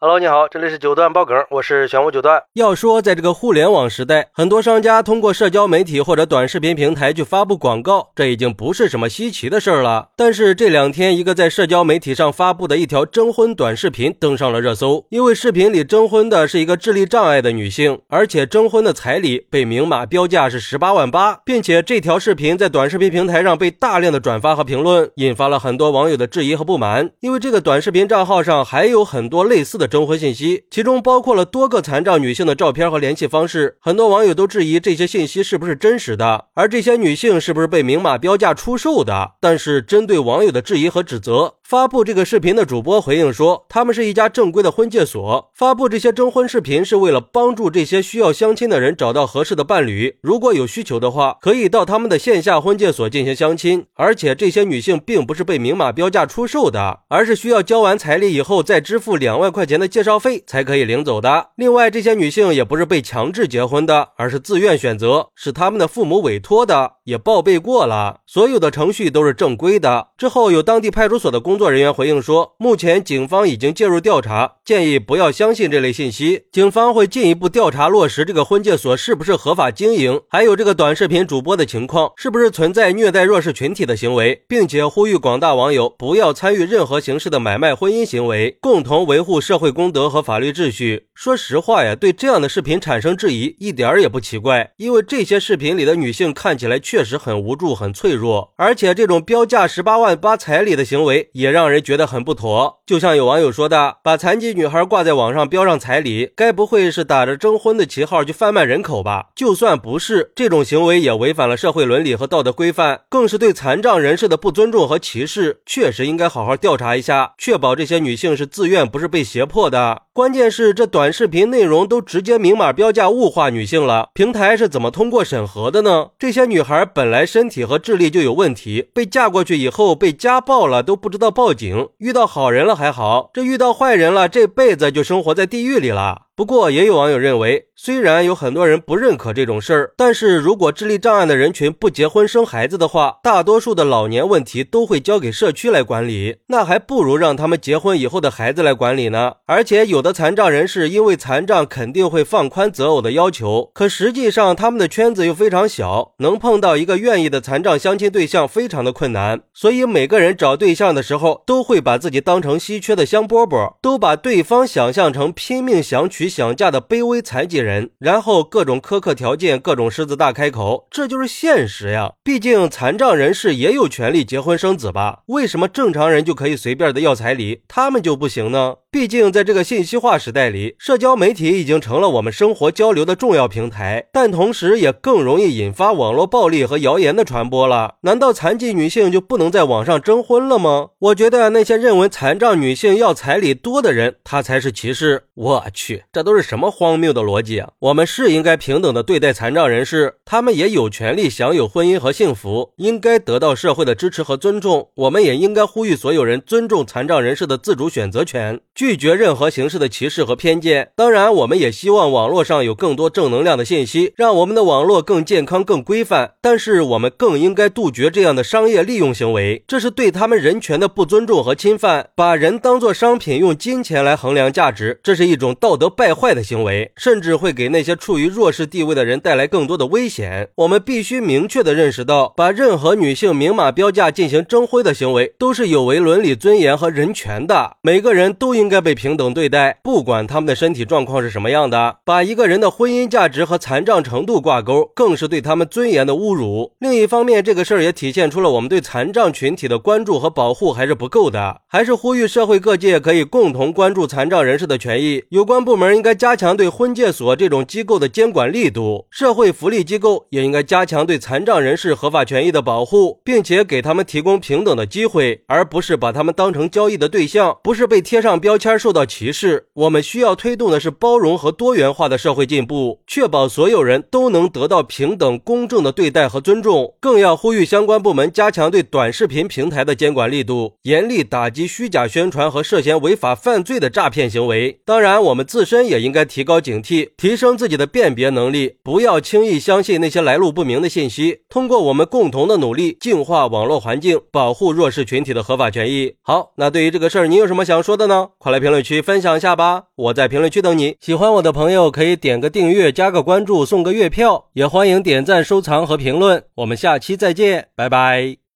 Hello，你好，这里是九段爆梗，我是玄武九段。要说在这个互联网时代，很多商家通过社交媒体或者短视频平台去发布广告，这已经不是什么稀奇的事儿了。但是这两天，一个在社交媒体上发布的一条征婚短视频登上了热搜，因为视频里征婚的是一个智力障碍的女性，而且征婚的彩礼被明码标价是十八万八，并且这条视频在短视频平台上被大量的转发和评论，引发了很多网友的质疑和不满，因为这个短视频账号上还有很多类似的。征婚信息，其中包括了多个残障女性的照片和联系方式。很多网友都质疑这些信息是不是真实的，而这些女性是不是被明码标价出售的？但是，针对网友的质疑和指责，发布这个视频的主播回应说，他们是一家正规的婚介所，发布这些征婚视频是为了帮助这些需要相亲的人找到合适的伴侣。如果有需求的话，可以到他们的线下婚介所进行相亲。而且，这些女性并不是被明码标价出售的，而是需要交完彩礼以后再支付两万块钱。的介绍费才可以领走的。另外，这些女性也不是被强制结婚的，而是自愿选择，是他们的父母委托的，也报备过了，所有的程序都是正规的。之后，有当地派出所的工作人员回应说，目前警方已经介入调查，建议不要相信这类信息。警方会进一步调查落实这个婚介所是不是合法经营，还有这个短视频主播的情况是不是存在虐待弱势群体的行为，并且呼吁广大网友不要参与任何形式的买卖婚姻行为，共同维护社会。公德和法律秩序。说实话呀，对这样的视频产生质疑一点也不奇怪，因为这些视频里的女性看起来确实很无助、很脆弱，而且这种标价十八万八彩礼的行为也让人觉得很不妥。就像有网友说的，把残疾女孩挂在网上标上彩礼，该不会是打着征婚的旗号去贩卖人口吧？就算不是，这种行为也违反了社会伦理和道德规范，更是对残障人士的不尊重和歧视。确实应该好好调查一下，确保这些女性是自愿，不是被胁迫做的关键是这短。视频内容都直接明码标价物化女性了，平台是怎么通过审核的呢？这些女孩本来身体和智力就有问题，被嫁过去以后被家暴了都不知道报警，遇到好人了还好，这遇到坏人了，这辈子就生活在地狱里了。不过，也有网友认为，虽然有很多人不认可这种事儿，但是如果智力障碍的人群不结婚生孩子的话，大多数的老年问题都会交给社区来管理，那还不如让他们结婚以后的孩子来管理呢。而且，有的残障人士因为残障，肯定会放宽择偶的要求，可实际上他们的圈子又非常小，能碰到一个愿意的残障相亲对象非常的困难。所以，每个人找对象的时候，都会把自己当成稀缺的香饽饽，都把对方想象成拼命想娶。想嫁的卑微残疾人，然后各种苛刻条件，各种狮子大开口，这就是现实呀。毕竟残障人士也有权利结婚生子吧？为什么正常人就可以随便的要彩礼，他们就不行呢？毕竟在这个信息化时代里，社交媒体已经成了我们生活交流的重要平台，但同时也更容易引发网络暴力和谣言的传播了。难道残疾女性就不能在网上征婚了吗？我觉得那些认为残障女性要彩礼多的人，他才是歧视。我去。这都是什么荒谬的逻辑啊！我们是应该平等的对待残障人士，他们也有权利享有婚姻和幸福，应该得到社会的支持和尊重。我们也应该呼吁所有人尊重残障人士的自主选择权，拒绝任何形式的歧视和偏见。当然，我们也希望网络上有更多正能量的信息，让我们的网络更健康、更规范。但是，我们更应该杜绝这样的商业利用行为，这是对他们人权的不尊重和侵犯。把人当作商品，用金钱来衡量价值，这是一种道德败。坏的行为，甚至会给那些处于弱势地位的人带来更多的危险。我们必须明确的认识到，把任何女性明码标价进行征婚的行为，都是有违伦理、尊严和人权的。每个人都应应该被平等对待，不管他们的身体状况是什么样的。把一个人的婚姻价值和残障程度挂钩，更是对他们尊严的侮辱。另一方面，这个事儿也体现出了我们对残障群体的关注和保护还是不够的，还是呼吁社会各界可以共同关注残障人士的权益。有关部门。应该加强对婚介所这种机构的监管力度，社会福利机构也应该加强对残障人士合法权益的保护，并且给他们提供平等的机会，而不是把他们当成交易的对象，不是被贴上标签受到歧视。我们需要推动的是包容和多元化的社会进步，确保所有人都能得到平等公正的对待和尊重。更要呼吁相关部门加强对短视频平台的监管力度，严厉打击虚假宣传和涉嫌违法犯罪的诈骗行为。当然，我们自身。也应该提高警惕，提升自己的辨别能力，不要轻易相信那些来路不明的信息。通过我们共同的努力，净化网络环境，保护弱势群体的合法权益。好，那对于这个事儿，你有什么想说的呢？快来评论区分享一下吧！我在评论区等你。喜欢我的朋友可以点个订阅、加个关注、送个月票，也欢迎点赞、收藏和评论。我们下期再见，拜拜。